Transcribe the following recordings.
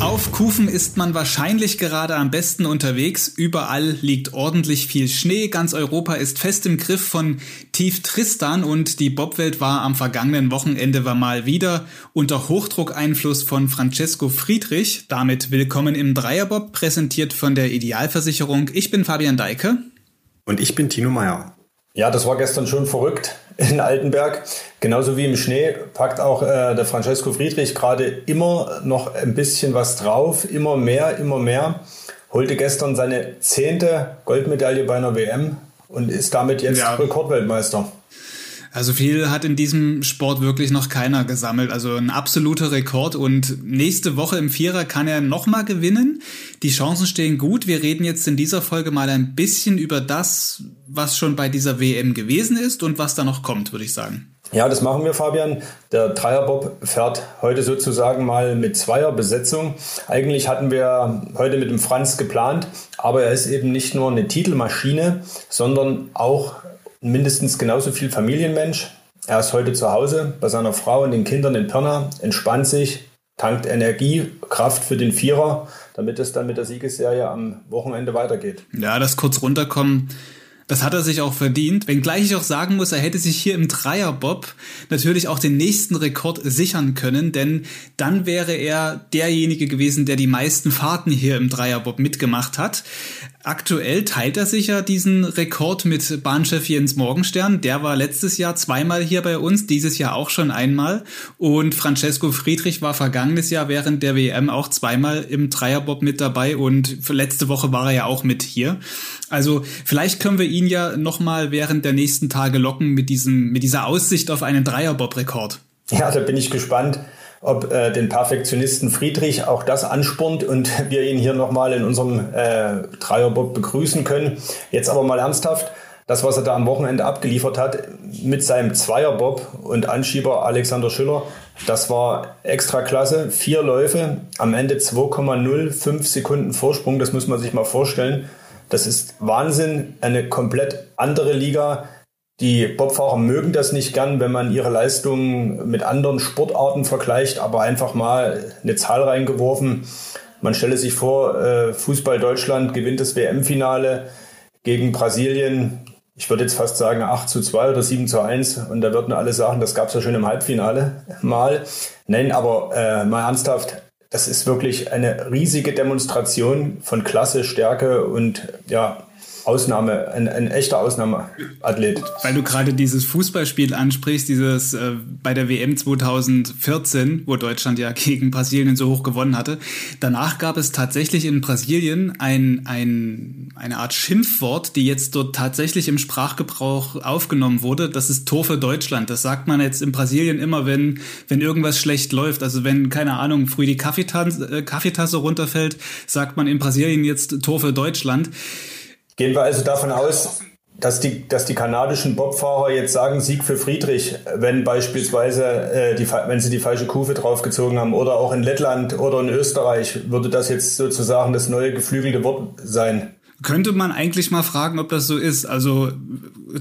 Auf Kufen ist man wahrscheinlich gerade am besten unterwegs. Überall liegt ordentlich viel Schnee. Ganz Europa ist fest im Griff von Tief Tristan und die Bobwelt war am vergangenen Wochenende mal wieder unter Hochdruckeinfluss von Francesco Friedrich. Damit willkommen im Dreierbob, präsentiert von der Idealversicherung. Ich bin Fabian Deike. Und ich bin Tino Meyer. Ja, das war gestern schon verrückt in Altenberg. Genauso wie im Schnee packt auch äh, der Francesco Friedrich gerade immer noch ein bisschen was drauf, immer mehr, immer mehr. Holte gestern seine zehnte Goldmedaille bei einer WM und ist damit jetzt ja. Rekordweltmeister. Also viel hat in diesem Sport wirklich noch keiner gesammelt. Also ein absoluter Rekord. Und nächste Woche im Vierer kann er nochmal gewinnen. Die Chancen stehen gut. Wir reden jetzt in dieser Folge mal ein bisschen über das, was schon bei dieser WM gewesen ist und was da noch kommt, würde ich sagen. Ja, das machen wir, Fabian. Der Dreierbob fährt heute sozusagen mal mit Zweierbesetzung. Eigentlich hatten wir heute mit dem Franz geplant, aber er ist eben nicht nur eine Titelmaschine, sondern auch mindestens genauso viel Familienmensch. Er ist heute zu Hause bei seiner Frau und den Kindern in Pirna, entspannt sich, tankt Energie, Kraft für den Vierer, damit es dann mit der Siegesserie am Wochenende weitergeht. Ja, das kurz runterkommen das hat er sich auch verdient. Wenngleich ich auch sagen muss, er hätte sich hier im Dreierbob natürlich auch den nächsten Rekord sichern können, denn dann wäre er derjenige gewesen, der die meisten Fahrten hier im Dreierbob mitgemacht hat. Aktuell teilt er sich ja diesen Rekord mit Bahnchef Jens Morgenstern. Der war letztes Jahr zweimal hier bei uns, dieses Jahr auch schon einmal. Und Francesco Friedrich war vergangenes Jahr während der WM auch zweimal im Dreierbob mit dabei und letzte Woche war er ja auch mit hier. Also vielleicht können wir ihn ja nochmal während der nächsten Tage locken mit diesem, mit dieser Aussicht auf einen Dreierbob-Rekord. Ja, da bin ich gespannt ob äh, den Perfektionisten Friedrich auch das anspornt und wir ihn hier nochmal in unserem äh, Dreierbob begrüßen können. Jetzt aber mal ernsthaft. Das, was er da am Wochenende abgeliefert hat mit seinem Zweierbob und Anschieber Alexander Schüller, das war extra klasse. Vier Läufe, am Ende 2,05 Sekunden Vorsprung, das muss man sich mal vorstellen. Das ist Wahnsinn, eine komplett andere Liga. Die Bobfahrer mögen das nicht gern, wenn man ihre Leistungen mit anderen Sportarten vergleicht, aber einfach mal eine Zahl reingeworfen. Man stelle sich vor, äh, Fußball Deutschland gewinnt das WM-Finale gegen Brasilien. Ich würde jetzt fast sagen 8 zu 2 oder 7 zu 1. Und da würden alle sagen, das gab es ja schon im Halbfinale mal. Nein, aber äh, mal ernsthaft, das ist wirklich eine riesige Demonstration von Klasse, Stärke und ja, Ausnahme, ein, ein echter Ausnahmeathlet. Weil du gerade dieses Fußballspiel ansprichst, dieses äh, bei der WM 2014, wo Deutschland ja gegen Brasilien so hoch gewonnen hatte. Danach gab es tatsächlich in Brasilien ein, ein, eine Art Schimpfwort, die jetzt dort tatsächlich im Sprachgebrauch aufgenommen wurde. Das ist Tor für Deutschland. Das sagt man jetzt in Brasilien immer, wenn, wenn irgendwas schlecht läuft. Also wenn, keine Ahnung, früh die Kaffeetasse, äh, Kaffeetasse runterfällt, sagt man in Brasilien jetzt Tor für Deutschland. Gehen wir also davon aus, dass die, dass die kanadischen Bobfahrer jetzt sagen Sieg für Friedrich, wenn beispielsweise äh, die, wenn sie die falsche Kufe draufgezogen haben oder auch in Lettland oder in Österreich, würde das jetzt sozusagen das neue geflügelte Wort sein? Könnte man eigentlich mal fragen, ob das so ist. Also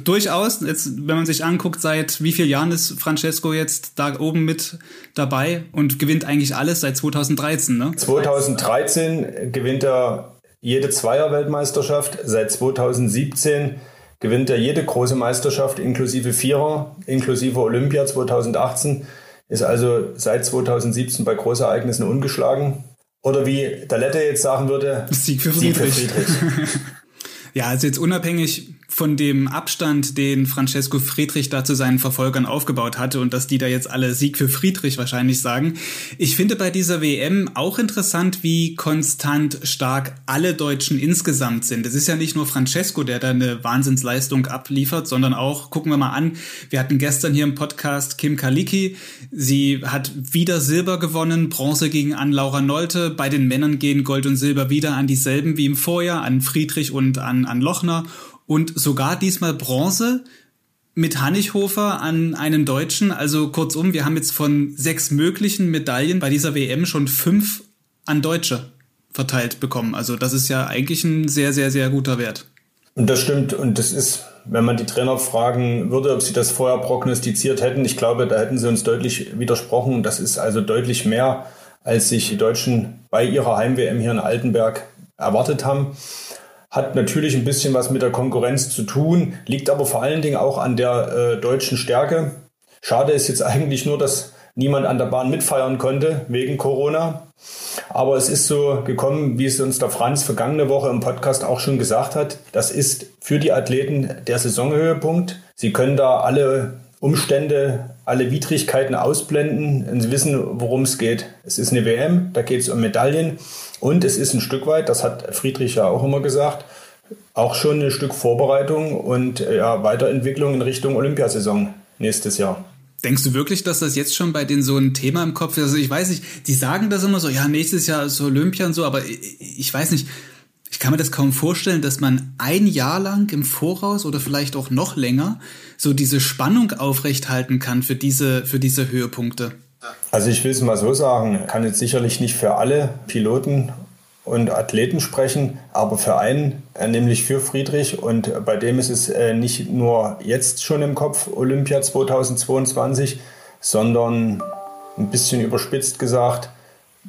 durchaus, jetzt, wenn man sich anguckt, seit wie vielen Jahren ist Francesco jetzt da oben mit dabei und gewinnt eigentlich alles seit 2013, ne? 2013 gewinnt er jede Zweier-Weltmeisterschaft. Seit 2017 gewinnt er jede große Meisterschaft inklusive Vierer, inklusive Olympia 2018. Ist also seit 2017 bei Großereignissen ungeschlagen. Oder wie der Lette jetzt sagen würde, Sieg für Friedrich. Sieg für Friedrich. ja, also jetzt unabhängig von dem Abstand, den Francesco Friedrich da zu seinen Verfolgern aufgebaut hatte und dass die da jetzt alle Sieg für Friedrich wahrscheinlich sagen. Ich finde bei dieser WM auch interessant, wie konstant stark alle Deutschen insgesamt sind. Es ist ja nicht nur Francesco, der da eine Wahnsinnsleistung abliefert, sondern auch, gucken wir mal an, wir hatten gestern hier im Podcast Kim Kaliki. Sie hat wieder Silber gewonnen, Bronze gegen an Laura Nolte. Bei den Männern gehen Gold und Silber wieder an dieselben wie im Vorjahr, an Friedrich und an, an Lochner und sogar diesmal Bronze mit Hannichhofer an einen Deutschen. Also kurzum, wir haben jetzt von sechs möglichen Medaillen bei dieser WM schon fünf an Deutsche verteilt bekommen. Also das ist ja eigentlich ein sehr, sehr, sehr guter Wert. Und das stimmt. Und das ist, wenn man die Trainer fragen würde, ob sie das vorher prognostiziert hätten, ich glaube, da hätten sie uns deutlich widersprochen. Das ist also deutlich mehr, als sich die Deutschen bei ihrer Heim-WM hier in Altenberg erwartet haben. Hat natürlich ein bisschen was mit der Konkurrenz zu tun, liegt aber vor allen Dingen auch an der äh, deutschen Stärke. Schade ist jetzt eigentlich nur, dass niemand an der Bahn mitfeiern konnte wegen Corona. Aber es ist so gekommen, wie es uns der Franz vergangene Woche im Podcast auch schon gesagt hat. Das ist für die Athleten der Saisonhöhepunkt. Sie können da alle Umstände, alle Widrigkeiten ausblenden und sie wissen, worum es geht. Es ist eine WM, da geht es um Medaillen und es ist ein Stück weit, das hat Friedrich ja auch immer gesagt, auch schon ein Stück Vorbereitung und ja, Weiterentwicklung in Richtung Olympiasaison nächstes Jahr. Denkst du wirklich, dass das jetzt schon bei denen so ein Thema im Kopf ist? Also ich weiß nicht, die sagen das immer so, ja, nächstes Jahr ist Olympia und so, aber ich weiß nicht, ich kann mir das kaum vorstellen, dass man ein Jahr lang im Voraus oder vielleicht auch noch länger so diese Spannung aufrechthalten kann für diese, für diese Höhepunkte. Also ich will es mal so sagen, kann jetzt sicherlich nicht für alle Piloten und Athleten sprechen, aber für einen, äh, nämlich für Friedrich. Und bei dem ist es äh, nicht nur jetzt schon im Kopf Olympia 2022, sondern ein bisschen überspitzt gesagt,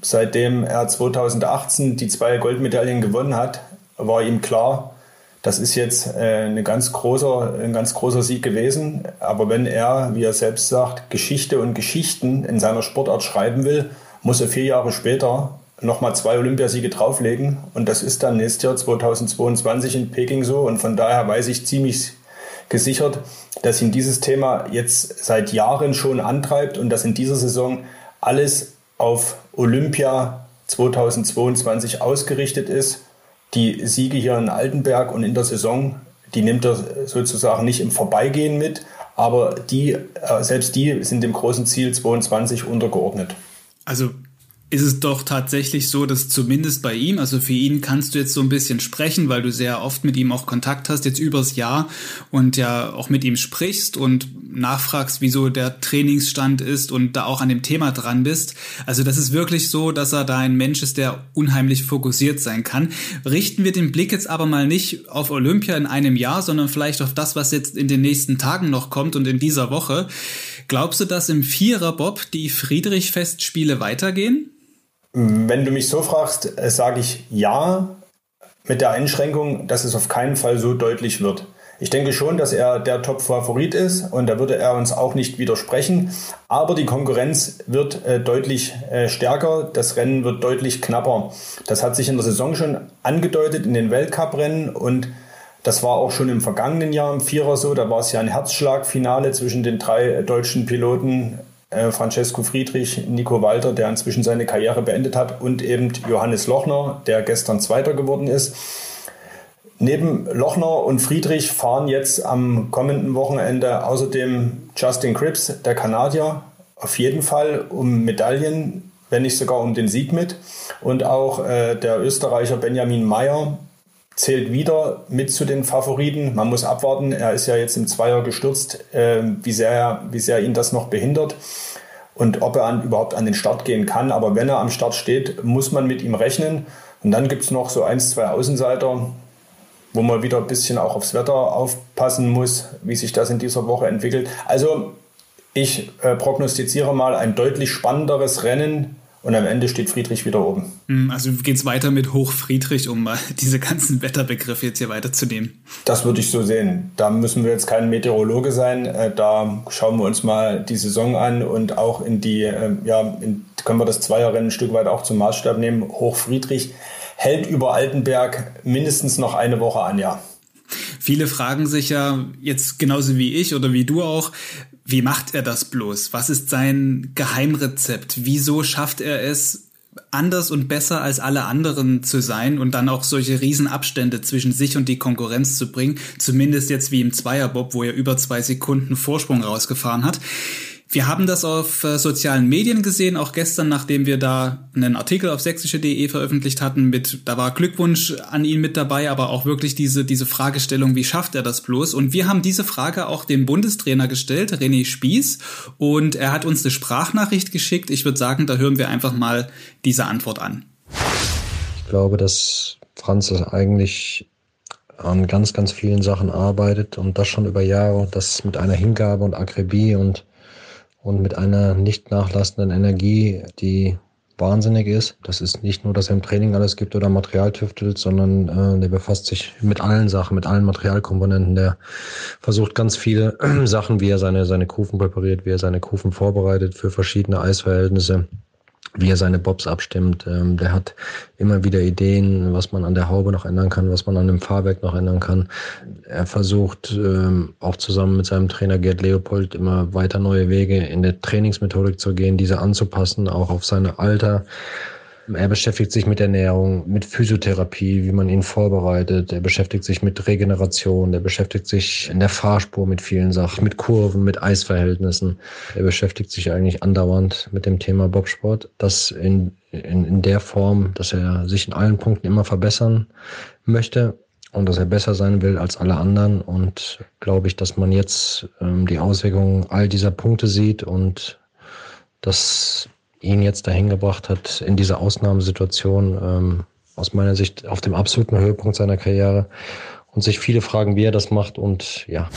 seitdem er 2018 die zwei Goldmedaillen gewonnen hat, war ihm klar, das ist jetzt äh, eine ganz großer, ein ganz großer Sieg gewesen. Aber wenn er, wie er selbst sagt, Geschichte und Geschichten in seiner Sportart schreiben will, muss er vier Jahre später nochmal zwei Olympiasiege drauflegen. Und das ist dann nächstes Jahr 2022 in Peking so. Und von daher weiß ich ziemlich gesichert, dass ihn dieses Thema jetzt seit Jahren schon antreibt und dass in dieser Saison alles auf Olympia 2022 ausgerichtet ist. Die Siege hier in Altenberg und in der Saison, die nimmt er sozusagen nicht im Vorbeigehen mit, aber die, äh, selbst die sind dem großen Ziel 22 untergeordnet. Also ist es doch tatsächlich so, dass zumindest bei ihm, also für ihn kannst du jetzt so ein bisschen sprechen, weil du sehr oft mit ihm auch Kontakt hast, jetzt übers Jahr und ja auch mit ihm sprichst und nachfragst, wieso der Trainingsstand ist und da auch an dem Thema dran bist. Also das ist wirklich so, dass er da ein Mensch ist, der unheimlich fokussiert sein kann. Richten wir den Blick jetzt aber mal nicht auf Olympia in einem Jahr, sondern vielleicht auf das, was jetzt in den nächsten Tagen noch kommt und in dieser Woche. Glaubst du, dass im Vierer-Bob die Friedrich-Festspiele weitergehen? Wenn du mich so fragst, äh, sage ich ja, mit der Einschränkung, dass es auf keinen Fall so deutlich wird. Ich denke schon, dass er der Top-Favorit ist und da würde er uns auch nicht widersprechen. Aber die Konkurrenz wird äh, deutlich äh, stärker, das Rennen wird deutlich knapper. Das hat sich in der Saison schon angedeutet in den Weltcuprennen und das war auch schon im vergangenen Jahr im Vierer so. Da war es ja ein Herzschlagfinale zwischen den drei deutschen Piloten äh, Francesco Friedrich, Nico Walter, der inzwischen seine Karriere beendet hat, und eben Johannes Lochner, der gestern Zweiter geworden ist. Neben Lochner und Friedrich fahren jetzt am kommenden Wochenende außerdem Justin Cripps, der Kanadier, auf jeden Fall um Medaillen, wenn nicht sogar um den Sieg mit. Und auch äh, der Österreicher Benjamin Meyer zählt wieder mit zu den Favoriten. Man muss abwarten. Er ist ja jetzt im Zweier gestürzt, äh, wie, sehr, wie sehr ihn das noch behindert und ob er an, überhaupt an den Start gehen kann. Aber wenn er am Start steht, muss man mit ihm rechnen. Und dann gibt es noch so ein, zwei Außenseiter, wo man wieder ein bisschen auch aufs Wetter aufpassen muss, wie sich das in dieser Woche entwickelt. Also ich äh, prognostiziere mal ein deutlich spannenderes Rennen und am Ende steht Friedrich wieder oben. Hm, also geht's weiter mit Hochfriedrich, um mal diese ganzen Wetterbegriffe jetzt hier weiterzunehmen. Das würde ich so sehen. Da müssen wir jetzt kein Meteorologe sein. Äh, da schauen wir uns mal die Saison an und auch in die, äh, ja, in, können wir das Zweierrennen ein Stück weit auch zum Maßstab nehmen. Hochfriedrich hält über Altenberg mindestens noch eine Woche an, ja. Viele fragen sich ja jetzt genauso wie ich oder wie du auch, wie macht er das bloß? Was ist sein Geheimrezept? Wieso schafft er es, anders und besser als alle anderen zu sein und dann auch solche Riesenabstände zwischen sich und die Konkurrenz zu bringen? Zumindest jetzt wie im Zweierbob, wo er über zwei Sekunden Vorsprung rausgefahren hat. Wir haben das auf äh, sozialen Medien gesehen, auch gestern, nachdem wir da einen Artikel auf sächsische.de veröffentlicht hatten mit, da war Glückwunsch an ihn mit dabei, aber auch wirklich diese, diese Fragestellung, wie schafft er das bloß? Und wir haben diese Frage auch dem Bundestrainer gestellt, René Spieß, und er hat uns eine Sprachnachricht geschickt. Ich würde sagen, da hören wir einfach mal diese Antwort an. Ich glaube, dass Franz eigentlich an ganz, ganz vielen Sachen arbeitet und das schon über Jahre und das mit einer Hingabe und Akribie und, und mit einer nicht nachlassenden Energie, die wahnsinnig ist. Das ist nicht nur, dass er im Training alles gibt oder Material tüftelt, sondern äh, der befasst sich mit allen Sachen, mit allen Materialkomponenten. Der versucht ganz viele Sachen, wie er seine, seine Kufen präpariert, wie er seine Kufen vorbereitet für verschiedene Eisverhältnisse wie er seine Bobs abstimmt. Ähm, der hat immer wieder Ideen, was man an der Haube noch ändern kann, was man an dem Fahrwerk noch ändern kann. Er versucht ähm, auch zusammen mit seinem Trainer Gerd Leopold immer weiter neue Wege in der Trainingsmethodik zu gehen, diese anzupassen, auch auf seine Alter. Er beschäftigt sich mit Ernährung, mit Physiotherapie, wie man ihn vorbereitet. Er beschäftigt sich mit Regeneration. Er beschäftigt sich in der Fahrspur mit vielen Sachen, mit Kurven, mit Eisverhältnissen. Er beschäftigt sich eigentlich andauernd mit dem Thema Bobsport. Das in, in, in der Form, dass er sich in allen Punkten immer verbessern möchte und dass er besser sein will als alle anderen. Und glaube ich, dass man jetzt ähm, die Auswirkungen all dieser Punkte sieht und dass ihn jetzt dahin gebracht hat in dieser Ausnahmesituation, ähm, aus meiner Sicht auf dem absoluten Höhepunkt seiner Karriere und sich viele fragen, wie er das macht und ja.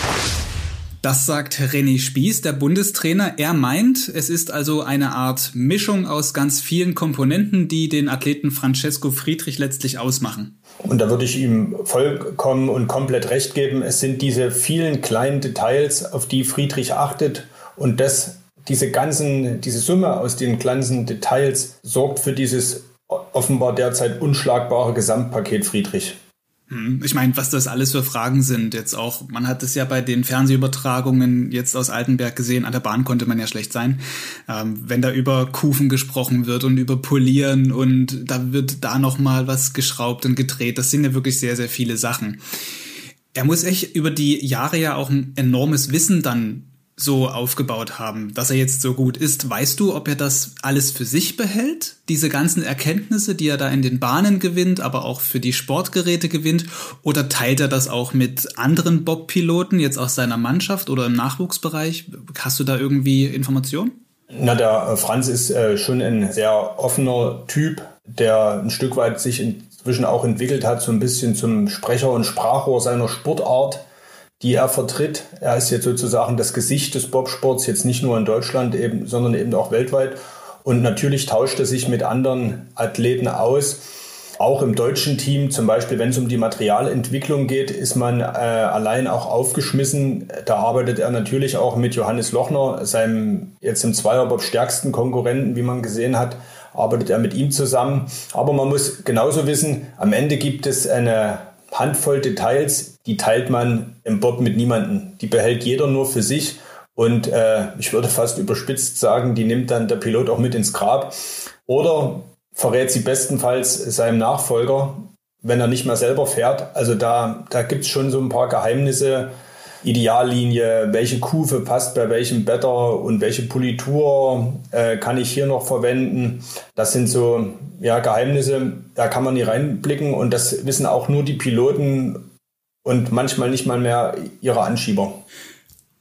Das sagt René Spieß, der Bundestrainer. Er meint, es ist also eine Art Mischung aus ganz vielen Komponenten, die den Athleten Francesco Friedrich letztlich ausmachen. Und da würde ich ihm vollkommen und komplett recht geben. Es sind diese vielen kleinen Details, auf die Friedrich achtet und das diese ganzen, diese Summe aus den ganzen Details sorgt für dieses offenbar derzeit unschlagbare Gesamtpaket Friedrich. Hm, ich meine, was das alles für Fragen sind, jetzt auch, man hat es ja bei den Fernsehübertragungen jetzt aus Altenberg gesehen, an der Bahn konnte man ja schlecht sein, ähm, wenn da über Kufen gesprochen wird und über Polieren und da wird da nochmal was geschraubt und gedreht, das sind ja wirklich sehr, sehr viele Sachen. Er muss echt über die Jahre ja auch ein enormes Wissen dann so aufgebaut haben, dass er jetzt so gut ist. Weißt du, ob er das alles für sich behält? Diese ganzen Erkenntnisse, die er da in den Bahnen gewinnt, aber auch für die Sportgeräte gewinnt? Oder teilt er das auch mit anderen Bob-Piloten jetzt aus seiner Mannschaft oder im Nachwuchsbereich? Hast du da irgendwie Informationen? Na, der äh, Franz ist äh, schon ein sehr offener Typ, der ein Stück weit sich inzwischen auch entwickelt hat, so ein bisschen zum Sprecher und Sprachrohr seiner Sportart die er vertritt. Er ist jetzt sozusagen das Gesicht des Bobsports, jetzt nicht nur in Deutschland, eben, sondern eben auch weltweit. Und natürlich tauscht er sich mit anderen Athleten aus. Auch im deutschen Team, zum Beispiel wenn es um die Materialentwicklung geht, ist man äh, allein auch aufgeschmissen. Da arbeitet er natürlich auch mit Johannes Lochner, seinem jetzt im Zweierbob stärksten Konkurrenten, wie man gesehen hat, arbeitet er mit ihm zusammen. Aber man muss genauso wissen, am Ende gibt es eine Handvoll Details, die teilt man im Bob mit niemandem. Die behält jeder nur für sich. Und äh, ich würde fast überspitzt sagen, die nimmt dann der Pilot auch mit ins Grab. Oder verrät sie bestenfalls seinem Nachfolger, wenn er nicht mehr selber fährt. Also da, da gibt es schon so ein paar Geheimnisse, Ideallinie, welche Kufe passt bei welchem Better und welche Politur äh, kann ich hier noch verwenden. Das sind so ja, Geheimnisse, da kann man nie reinblicken und das wissen auch nur die Piloten und manchmal nicht mal mehr ihre Anschieber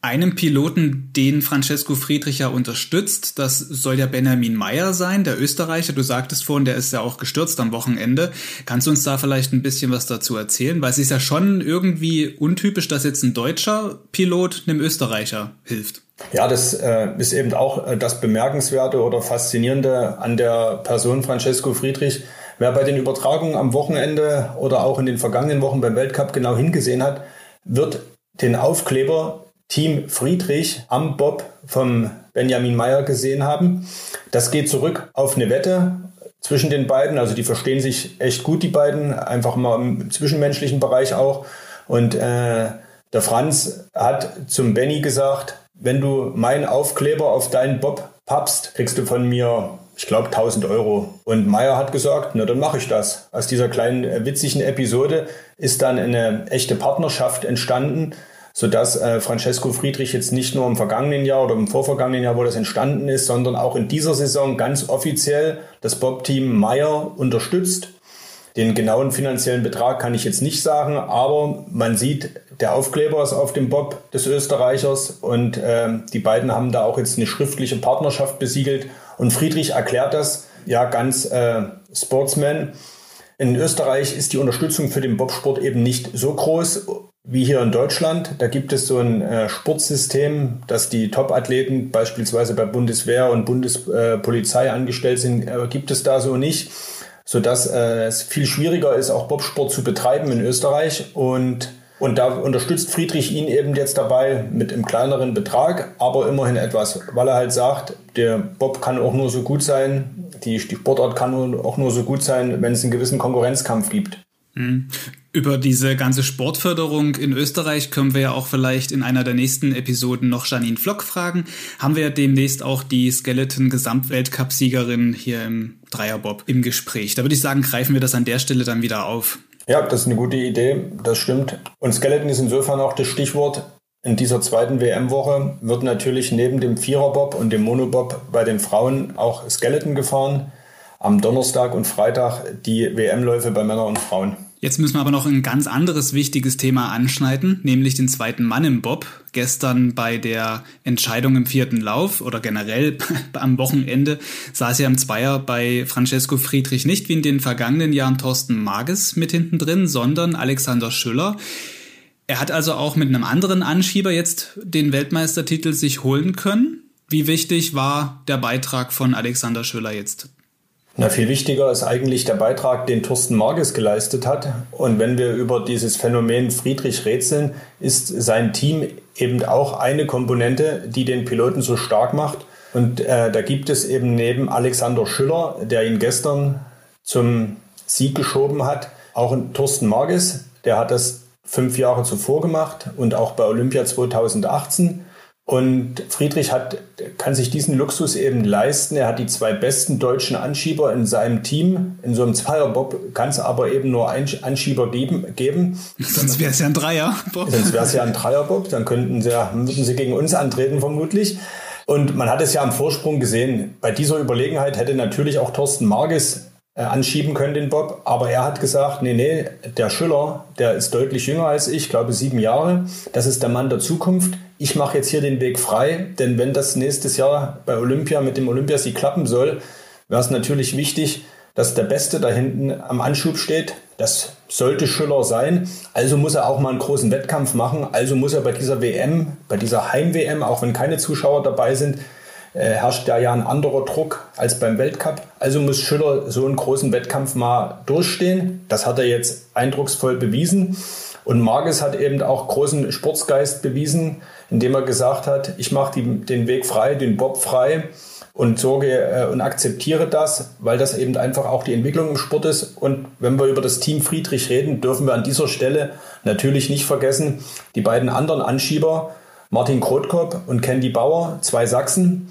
einem Piloten, den Francesco Friedrich ja unterstützt. Das soll ja Benjamin Meyer sein, der Österreicher. Du sagtest vorhin, der ist ja auch gestürzt am Wochenende. Kannst du uns da vielleicht ein bisschen was dazu erzählen? Weil es ist ja schon irgendwie untypisch, dass jetzt ein deutscher Pilot einem Österreicher hilft. Ja, das äh, ist eben auch äh, das Bemerkenswerte oder Faszinierende an der Person Francesco Friedrich. Wer bei den Übertragungen am Wochenende oder auch in den vergangenen Wochen beim Weltcup genau hingesehen hat, wird den Aufkleber Team Friedrich am Bob vom Benjamin Meyer gesehen haben. Das geht zurück auf eine Wette zwischen den beiden. Also die verstehen sich echt gut, die beiden, einfach mal im zwischenmenschlichen Bereich auch. Und äh, der Franz hat zum Benny gesagt, wenn du meinen Aufkleber auf deinen Bob pappst, kriegst du von mir, ich glaube, 1000 Euro. Und Meyer hat gesagt, na dann mache ich das. Aus dieser kleinen äh, witzigen Episode ist dann eine echte Partnerschaft entstanden sodass äh, Francesco Friedrich jetzt nicht nur im vergangenen Jahr oder im vorvergangenen Jahr, wo das entstanden ist, sondern auch in dieser Saison ganz offiziell das Bob-Team Meyer unterstützt. Den genauen finanziellen Betrag kann ich jetzt nicht sagen, aber man sieht, der Aufkleber ist auf dem Bob des Österreichers und äh, die beiden haben da auch jetzt eine schriftliche Partnerschaft besiegelt. Und Friedrich erklärt das ja ganz äh, Sportsman. In Österreich ist die Unterstützung für den Bobsport eben nicht so groß wie hier in Deutschland. Da gibt es so ein äh, Sportsystem, dass die Top-Athleten beispielsweise bei Bundeswehr und Bundespolizei äh, angestellt sind, äh, gibt es da so nicht, sodass äh, es viel schwieriger ist, auch Bobsport zu betreiben in Österreich. Und, und da unterstützt Friedrich ihn eben jetzt dabei mit einem kleineren Betrag, aber immerhin etwas, weil er halt sagt, der Bob kann auch nur so gut sein, die, die Sportart kann auch nur so gut sein, wenn es einen gewissen Konkurrenzkampf gibt. Mhm. Über diese ganze Sportförderung in Österreich können wir ja auch vielleicht in einer der nächsten Episoden noch Janine Flock fragen. Haben wir ja demnächst auch die Skeleton Gesamtweltcup-Siegerin hier im Dreierbob im Gespräch. Da würde ich sagen, greifen wir das an der Stelle dann wieder auf. Ja, das ist eine gute Idee, das stimmt. Und Skeleton ist insofern auch das Stichwort. In dieser zweiten WM-Woche wird natürlich neben dem Viererbob und dem Monobob bei den Frauen auch Skeleton gefahren. Am Donnerstag und Freitag die WM-Läufe bei Männern und Frauen. Jetzt müssen wir aber noch ein ganz anderes wichtiges Thema anschneiden, nämlich den zweiten Mann im Bob. Gestern bei der Entscheidung im vierten Lauf oder generell am Wochenende saß ja im Zweier bei Francesco Friedrich nicht wie in den vergangenen Jahren Thorsten Mages mit hinten drin, sondern Alexander Schüller. Er hat also auch mit einem anderen Anschieber jetzt den Weltmeistertitel sich holen können. Wie wichtig war der Beitrag von Alexander Schüller jetzt na, viel wichtiger ist eigentlich der Beitrag, den Thorsten Marges geleistet hat. Und wenn wir über dieses Phänomen Friedrich rätseln, ist sein Team eben auch eine Komponente, die den Piloten so stark macht. Und äh, da gibt es eben neben Alexander Schüller, der ihn gestern zum Sieg geschoben hat, auch Thorsten Marges, der hat das fünf Jahre zuvor gemacht und auch bei Olympia 2018. Und Friedrich hat, kann sich diesen Luxus eben leisten. Er hat die zwei besten deutschen Anschieber in seinem Team. In so einem Zweierbob kann es aber eben nur einen Anschieber geben. geben. Sonst wäre es ja ein Dreier. Sonst wäre es ja ein Dreierbob. Dann könnten sie, würden sie gegen uns antreten vermutlich. Und man hat es ja am Vorsprung gesehen. Bei dieser Überlegenheit hätte natürlich auch Thorsten Marges anschieben können, den Bob. Aber er hat gesagt, nee, nee, der Schüller, der ist deutlich jünger als ich, glaube sieben Jahre. Das ist der Mann der Zukunft ich mache jetzt hier den Weg frei, denn wenn das nächstes Jahr bei Olympia mit dem Olympiasieg klappen soll, wäre es natürlich wichtig, dass der Beste da hinten am Anschub steht. Das sollte Schüller sein. Also muss er auch mal einen großen Wettkampf machen. Also muss er bei dieser WM, bei dieser Heim-WM, auch wenn keine Zuschauer dabei sind, äh, herrscht da ja ein anderer Druck als beim Weltcup. Also muss Schüller so einen großen Wettkampf mal durchstehen. Das hat er jetzt eindrucksvoll bewiesen. Und Marges hat eben auch großen Sportsgeist bewiesen, indem er gesagt hat, ich mache den Weg frei, den Bob frei und sorge äh, und akzeptiere das, weil das eben einfach auch die Entwicklung im Sport ist. Und wenn wir über das Team Friedrich reden, dürfen wir an dieser Stelle natürlich nicht vergessen, die beiden anderen Anschieber, Martin Krotkop und Candy Bauer, zwei Sachsen,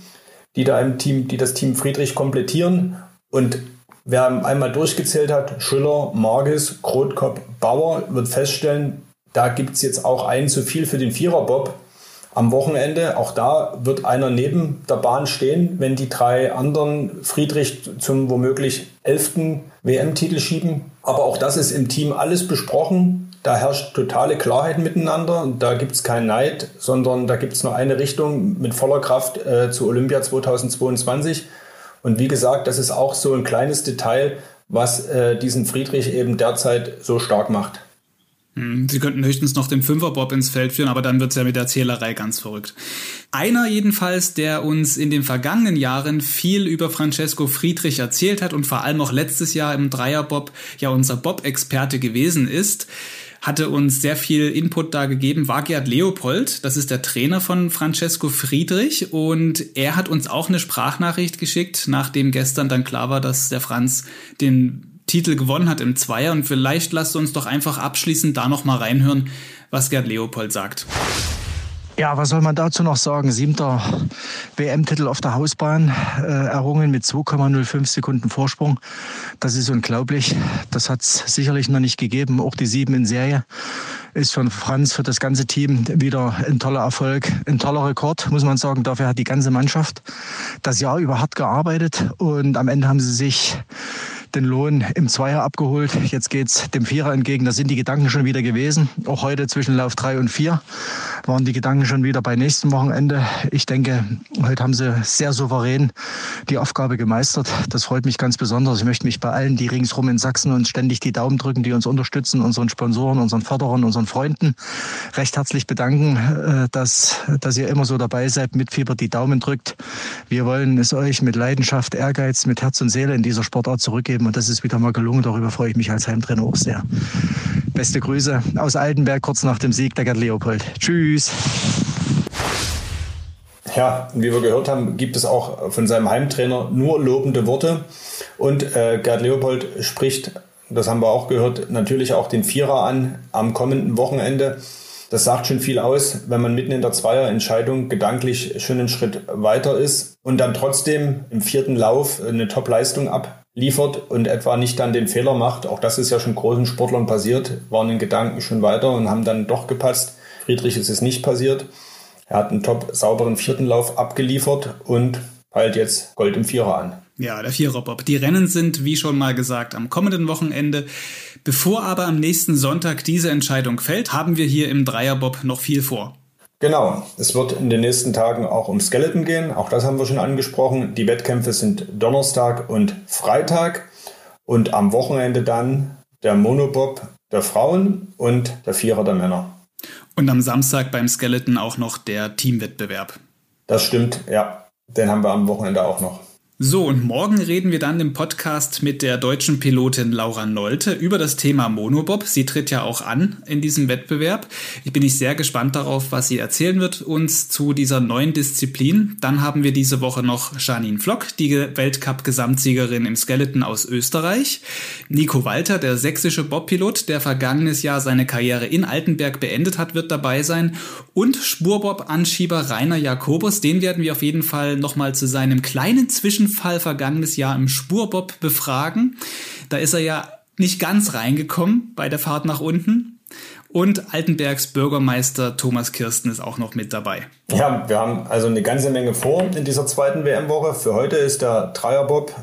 die da im Team, die das Team Friedrich komplettieren. Und Wer einmal durchgezählt hat, Schüller, Marges, Krotkop, Bauer, wird feststellen, da gibt es jetzt auch einen zu viel für den Viererbob am Wochenende. Auch da wird einer neben der Bahn stehen, wenn die drei anderen Friedrich zum womöglich elften WM-Titel schieben. Aber auch das ist im Team alles besprochen. Da herrscht totale Klarheit miteinander. Da gibt es keinen Neid, sondern da gibt es nur eine Richtung mit voller Kraft äh, zu Olympia 2022. Und wie gesagt, das ist auch so ein kleines Detail, was äh, diesen Friedrich eben derzeit so stark macht. Hm, Sie könnten höchstens noch den Fünferbob ins Feld führen, aber dann wird's ja mit der Zählerei ganz verrückt. Einer jedenfalls, der uns in den vergangenen Jahren viel über Francesco Friedrich erzählt hat und vor allem auch letztes Jahr im Dreierbob ja unser Bob-Experte gewesen ist, hatte uns sehr viel Input da gegeben, war Gerd Leopold. Das ist der Trainer von Francesco Friedrich. Und er hat uns auch eine Sprachnachricht geschickt, nachdem gestern dann klar war, dass der Franz den Titel gewonnen hat im Zweier. Und vielleicht lasst uns doch einfach abschließend da noch mal reinhören, was Gerd Leopold sagt. Ja, was soll man dazu noch sagen? Siebter WM-Titel auf der Hausbahn, äh, errungen mit 2,05 Sekunden Vorsprung. Das ist unglaublich. Das hat es sicherlich noch nicht gegeben. Auch die sieben in Serie ist von Franz, für das ganze Team wieder ein toller Erfolg, ein toller Rekord, muss man sagen. Dafür hat die ganze Mannschaft das Jahr über hart gearbeitet und am Ende haben sie sich den Lohn im Zweier abgeholt. Jetzt geht's dem Vierer entgegen. Da sind die Gedanken schon wieder gewesen. Auch heute zwischen Lauf drei und vier waren die Gedanken schon wieder bei nächsten Wochenende. Ich denke, heute haben sie sehr souverän die Aufgabe gemeistert. Das freut mich ganz besonders. Ich möchte mich bei allen, die ringsrum in Sachsen uns ständig die Daumen drücken, die uns unterstützen, unseren Sponsoren, unseren Förderern, unseren Freunden, recht herzlich bedanken, äh, dass, dass ihr immer so dabei seid, mitfiebert, die Daumen drückt. Wir wollen es euch mit Leidenschaft, Ehrgeiz, mit Herz und Seele in dieser Sportart zurückgeben und das ist wieder mal gelungen. Darüber freue ich mich als Heimtrainer auch sehr. Beste Grüße aus Altenberg kurz nach dem Sieg der Gerd Leopold. Tschüss. Ja, wie wir gehört haben, gibt es auch von seinem Heimtrainer nur lobende Worte. Und äh, Gerd Leopold spricht, das haben wir auch gehört, natürlich auch den Vierer an am kommenden Wochenende. Das sagt schon viel aus, wenn man mitten in der Zweierentscheidung gedanklich schon einen Schritt weiter ist und dann trotzdem im vierten Lauf eine Top-Leistung abliefert und etwa nicht dann den Fehler macht. Auch das ist ja schon großen Sportlern passiert, waren in Gedanken schon weiter und haben dann doch gepasst. Friedrich ist es nicht passiert. Er hat einen top sauberen vierten Lauf abgeliefert und peilt jetzt Gold im Vierer an. Ja, der Viererbob. Die Rennen sind, wie schon mal gesagt, am kommenden Wochenende. Bevor aber am nächsten Sonntag diese Entscheidung fällt, haben wir hier im Dreierbob noch viel vor. Genau, es wird in den nächsten Tagen auch um Skeleton gehen. Auch das haben wir schon angesprochen. Die Wettkämpfe sind Donnerstag und Freitag und am Wochenende dann der Monobob der Frauen und der Vierer der Männer. Und am Samstag beim Skeleton auch noch der Teamwettbewerb. Das stimmt, ja. Den haben wir am Wochenende auch noch. So, und morgen reden wir dann im Podcast mit der deutschen Pilotin Laura Nolte über das Thema Monobob. Sie tritt ja auch an in diesem Wettbewerb. Ich bin ich sehr gespannt darauf, was sie erzählen wird uns zu dieser neuen Disziplin. Dann haben wir diese Woche noch Janine Flock, die Weltcup-Gesamtsiegerin im Skeleton aus Österreich. Nico Walter, der sächsische Bobpilot, der vergangenes Jahr seine Karriere in Altenberg beendet hat, wird dabei sein. Und Spurbob-Anschieber Rainer Jakobus, den werden wir auf jeden Fall nochmal zu seinem kleinen Zwischen Zwischenfall vergangenes Jahr im Spurbob befragen. Da ist er ja nicht ganz reingekommen bei der Fahrt nach unten. Und Altenbergs Bürgermeister Thomas Kirsten ist auch noch mit dabei. Ja, wir haben also eine ganze Menge vor in dieser zweiten WM-Woche. Für heute ist der Dreierbob,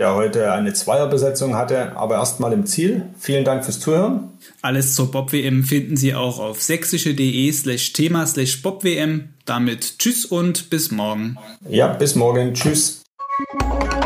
der heute eine Zweierbesetzung hatte, aber erstmal im Ziel. Vielen Dank fürs Zuhören. Alles zur Bob-WM finden Sie auch auf sächsische.de slash Thema slash Bob-WM. Damit tschüss und bis morgen. Ja, bis morgen. Tschüss. Thank you.